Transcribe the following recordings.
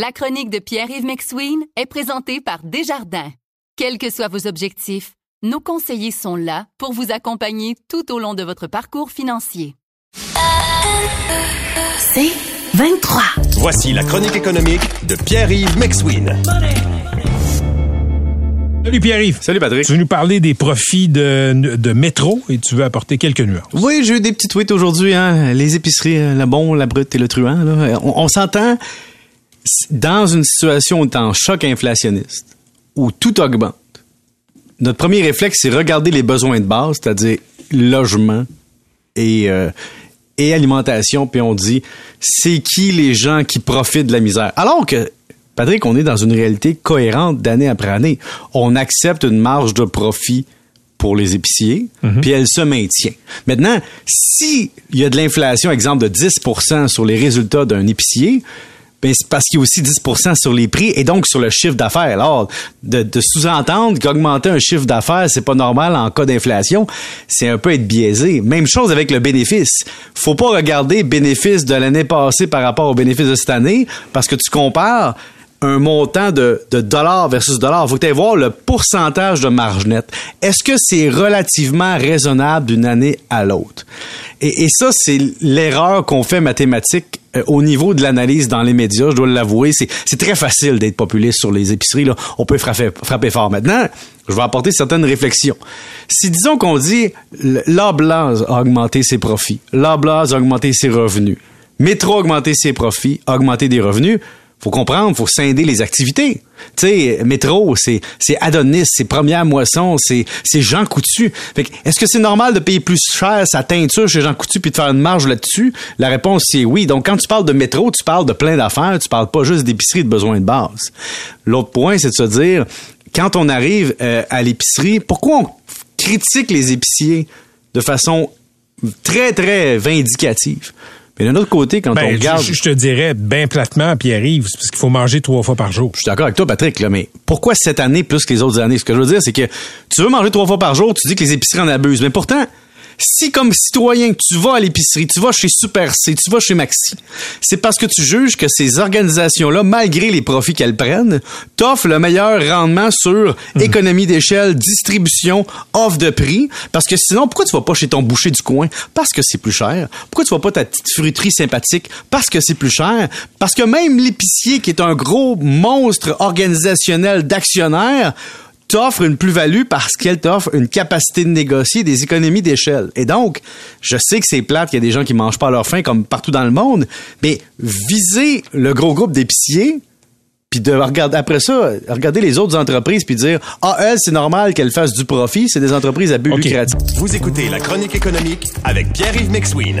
La chronique de Pierre-Yves McSween est présentée par Desjardins. Quels que soient vos objectifs, nos conseillers sont là pour vous accompagner tout au long de votre parcours financier. C'est 23. Voici la chronique économique de Pierre-Yves McSween. Salut Pierre-Yves. Salut Patrick. Tu veux nous parler des profits de, de métro et tu veux apporter quelques nuances. Oui, j'ai eu des petits tweets aujourd'hui. Hein. Les épiceries, euh, la bon, la brute et le truand. Là. On, on s'entend dans une situation où en choc inflationniste, où tout augmente. Notre premier réflexe, c'est regarder les besoins de base, c'est-à-dire logement et, euh, et alimentation, puis on dit, c'est qui les gens qui profitent de la misère? Alors que Patrick, on est dans une réalité cohérente d'année après année. On accepte une marge de profit pour les épiciers, puis elle se maintient. Maintenant, si il y a de l'inflation, exemple de 10% sur les résultats d'un épicier, ben c'est parce qu'il y a aussi 10% sur les prix et donc sur le chiffre d'affaires. Alors, de, de sous-entendre qu'augmenter un chiffre d'affaires, c'est pas normal en cas d'inflation, c'est un peu être biaisé. Même chose avec le bénéfice. Faut pas regarder bénéfice de l'année passée par rapport au bénéfice de cette année parce que tu compares un montant de, de dollars versus dollars. Faut que tu voir le pourcentage de marge nette. Est-ce que c'est relativement raisonnable d'une année à l'autre? Et, et ça, c'est l'erreur qu'on fait mathématique euh, au niveau de l'analyse dans les médias. Je dois l'avouer, c'est, très facile d'être populiste sur les épiceries. On peut frapper, fort. Maintenant, je vais apporter certaines réflexions. Si disons qu'on dit l'Oblaz a augmenté ses profits, l'Oblaz a augmenté ses revenus, Métro a augmenté ses profits, a augmenté des revenus, faut comprendre, faut scinder les activités. Tu sais, métro, c'est c'est Adonis, c'est Première Moisson, c'est c'est Jean Coutu. Fait que, est-ce que c'est normal de payer plus cher sa teinture chez Jean Coutu puis de faire une marge là-dessus? La réponse c'est oui. Donc quand tu parles de métro, tu parles de plein d'affaires, tu parles pas juste d'épicerie de besoins de base. L'autre point, c'est de se dire quand on arrive euh, à l'épicerie, pourquoi on critique les épiciers de façon très très vindicative? Mais d'un autre côté, quand Ben, on regarde... je, je te dirais bien platement, Pierre-Yves, c'est parce qu'il faut manger trois fois par jour. Je suis d'accord avec toi, Patrick, là, mais pourquoi cette année plus que les autres années? Ce que je veux dire, c'est que tu veux manger trois fois par jour, tu dis que les épiceries en abusent. Mais pourtant, si comme citoyen tu vas à l'épicerie, tu vas chez Super C, tu vas chez Maxi, c'est parce que tu juges que ces organisations-là, malgré les profits qu'elles prennent, t'offrent le meilleur rendement sur économie d'échelle, distribution, offre de prix. Parce que sinon, pourquoi tu vas pas chez ton boucher du coin? Parce que c'est plus cher. Pourquoi tu vas pas ta petite fruiterie sympathique? Parce que c'est plus cher. Parce que même l'épicier, qui est un gros monstre organisationnel d'actionnaires, t'offre une plus-value parce qu'elle t'offre une capacité de négocier des économies d'échelle. Et donc, je sais que c'est plate qu'il y a des gens qui mangent pas à leur faim comme partout dans le monde, mais viser le gros groupe d'épiciers, puis de regarder après ça, regarder les autres entreprises puis dire ah elle c'est normal qu'elle fasse du profit, c'est des entreprises à but lucratif. Vous écoutez la chronique économique avec Pierre-Yves McSween.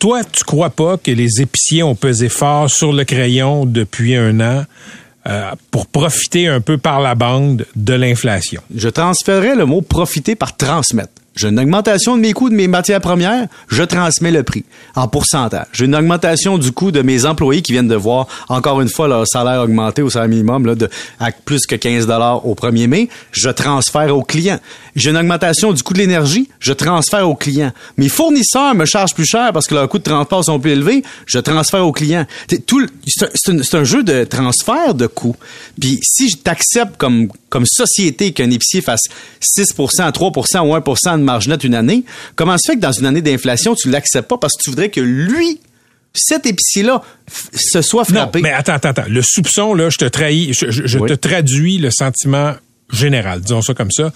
Toi, tu crois pas que les épiciers ont pesé fort sur le crayon depuis un an euh, pour profiter un peu par la bande de l'inflation? Je transférerais le mot profiter par transmettre. J'ai une augmentation de mes coûts de mes matières premières, je transmets le prix en pourcentage. J'ai une augmentation du coût de mes employés qui viennent de voir encore une fois leur salaire augmenter au salaire minimum là, de, à plus que 15 dollars au 1er mai, je transfère au client. J'ai une augmentation du coût de l'énergie, je transfère au client. Mes fournisseurs me chargent plus cher parce que leurs coûts de transport sont plus élevés, je transfère au client. C'est un jeu de transfert de coûts. Puis si je t'accepte comme comme société qu'un épicier fasse 6% 3% ou 1% de marge nette une année, comment se fait que dans une année d'inflation, tu l'acceptes pas parce que tu voudrais que lui, cet épicier-là, se soit Non, frappé? mais attends, attends, attends. Le soupçon, là, je te trahis, je, je- je Oui. te traduis le sentiment général, disons ça comme ça.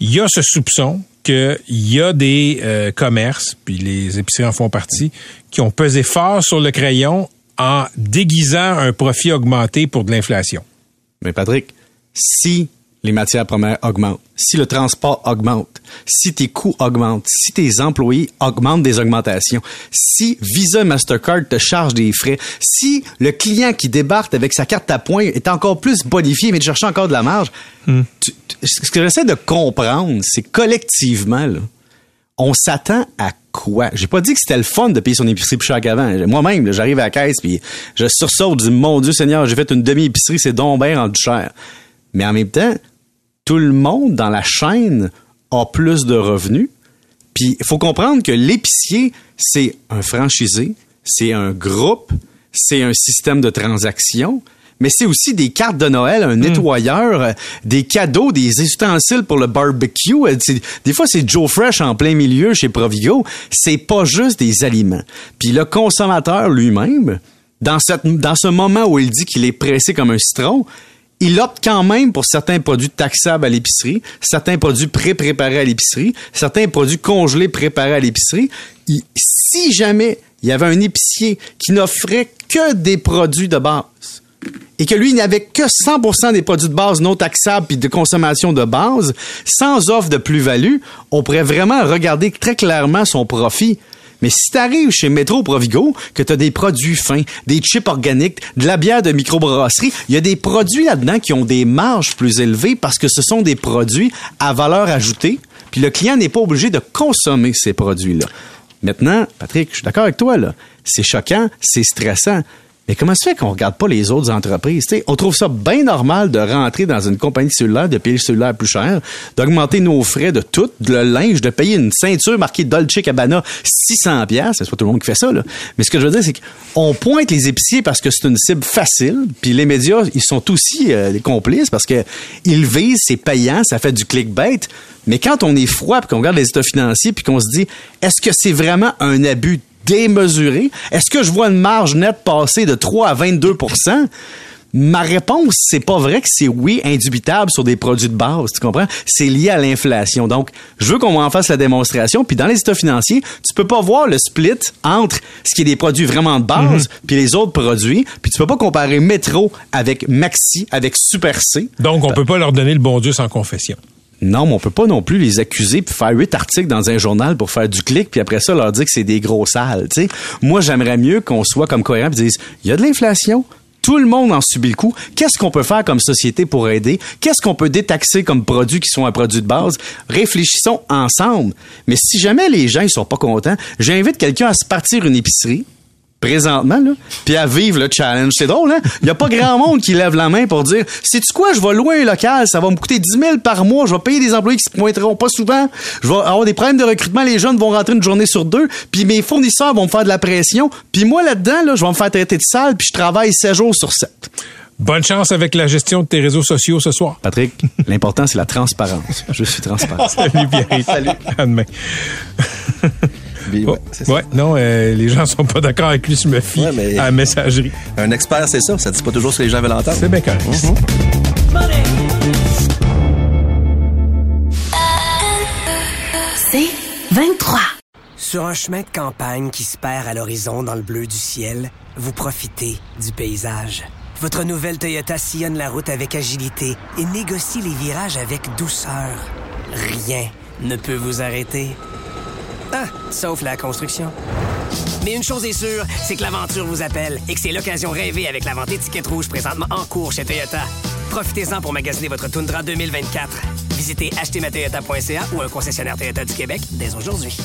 Il y a ce soupçon qu'il y a des euh, commerces, puis les épiceries en font partie, qui ont pesé fort sur le crayon en déguisant un profit augmenté pour de l'inflation. Mais Patrick, si les matières premières augmentent, si le transport augmente, si tes coûts augmentent, si tes employés augmentent des augmentations, si Visa Mastercard te charge des frais, si le client qui débarque avec sa carte à points est encore plus bonifié mais de chercher encore de la marge, tu- tu- ce que j'essaie de comprendre, c'est collectivement, là, on s'attend à quoi? J'ai pas dit que c'était le fun de payer son épicerie plus cher qu'avant. Moi-même, j'arrive à la caisse puis je sursaute, je dis, mon Dieu Seigneur, j'ai fait une demi-épicerie, c'est donc bien rendu cher. Mais en même temps, tout le monde dans la chaîne a plus de revenus. Puis il faut comprendre que l'épicier, c'est un franchisé, c'est un groupe, c'est un système de transaction, mais c'est aussi des cartes de Noël, un nettoyeur, euh, des cadeaux, des ustensiles pour le barbecue. Euh, Des fois, c'est Joe Fresh en plein milieu chez Provigo. C'est pas juste des aliments. Puis le consommateur lui-même, dans, cette, dans ce moment où il dit qu'il est pressé comme un citron, il opte quand même pour certains produits taxables à l'épicerie, certains produits pré-préparés à l'épicerie, certains produits congelés préparés à l'épicerie. Si jamais il y avait un épicier qui n'offrait que des produits de base et que lui n'avait que 100% des produits de base non taxables puis de consommation de base, sans offre de plus-value, on pourrait vraiment regarder très clairement son profit. Mais si t'arrives chez Métro Provigo, que t'as des produits fins, des chips organiques, de la bière de microbrasserie, il y a des produits là-dedans qui ont des marges plus élevées parce que ce sont des produits à valeur ajoutée, puis le client n'est pas obligé de consommer ces produits-là. Maintenant, Patrick, je suis d'accord avec toi, là. C'est choquant, c'est stressant. Mais comment se fait qu'on regarde pas les autres entreprises? On trouve ça bien normal de rentrer dans une compagnie cellulaire, de payer le cellulaire plus cher, d'augmenter nos frais de tout, de le linge, de payer une ceinture marquée Dolce Gabbana 600 pièces. C'est pas tout le monde qui fait ça, là. Mais ce que je veux dire, c'est qu'on pointe les épiciers parce que c'est une cible facile, puis les médias, ils sont aussi euh, les complices parce que ils visent, c'est payant, ça fait du clickbait. Mais quand on est froid puis qu'on regarde les états financiers puis qu'on se dit, est-ce que c'est vraiment un abus démesuré? Est-ce que je vois une marge nette passer de 3 à 22% Ma réponse, c'est pas vrai que c'est oui indubitable sur des produits de base, tu comprends? C'est lié à l'inflation. Donc, je veux qu'on en fasse la démonstration. Puis dans les états financiers, tu peux pas voir le split entre ce qui est des produits vraiment de base puis les autres produits. Puis tu peux pas comparer Métro avec Maxi, avec Super C. Donc, on peut pas leur donner le bon Dieu sans confession. Non, mais on peut pas non plus les accuser puis faire huit articles dans un journal pour faire du clic puis après ça leur dire que c'est des gros sales. Moi, j'aimerais mieux qu'on soit comme cohérent et dise il y a de l'inflation, tout le monde en subit le coup. Qu'est-ce qu'on peut faire comme société pour aider? Qu'est-ce qu'on peut détaxer comme produits qui sont un produit de base? Réfléchissons ensemble. Mais si jamais les gens ils sont pas contents, j'invite quelqu'un à se partir une épicerie présentement, là, puis à vivre le challenge. C'est drôle, hein? Il y a pas grand monde qui lève la main pour dire, sais-tu quoi, je vais louer un local, ça va me coûter 10 000 par mois, je vais payer des employés qui se pointeront pas souvent, je vais avoir des problèmes de recrutement, les jeunes vont rentrer une journée sur deux, puis mes fournisseurs vont me faire de la pression, puis moi là-dedans, là, je vais me faire traiter de sale, puis je travaille 7 jours sur 7. Bonne chance avec la gestion de tes réseaux sociaux ce soir. Patrick, l'important, c'est la transparence. Je suis transparent. Salut, Pierre. Salut. À demain. Puis, Oh, ouais, c'est ça. ouais, non, euh, les gens sont pas d'accord avec lui, je me fie Ouais, mais- à la messagerie. Un expert, c'est ça. Ça dit pas toujours ce que les gens veulent entendre. C'est bien correct. C'est 23. Sur un chemin de campagne qui se perd à l'horizon dans le bleu du ciel, vous profitez du paysage. Votre nouvelle Toyota sillonne la route avec agilité et négocie les virages avec douceur. Rien ne peut vous arrêter. Sauf la construction. Mais une chose est sûre, c'est que l'aventure vous appelle et que c'est l'occasion rêvée avec la vente étiquette rouge présentement en cours chez Toyota. Profitez-en pour magasiner votre Tundra 2024. Visitez achetermatoyota.ca ou un concessionnaire Toyota du Québec dès aujourd'hui.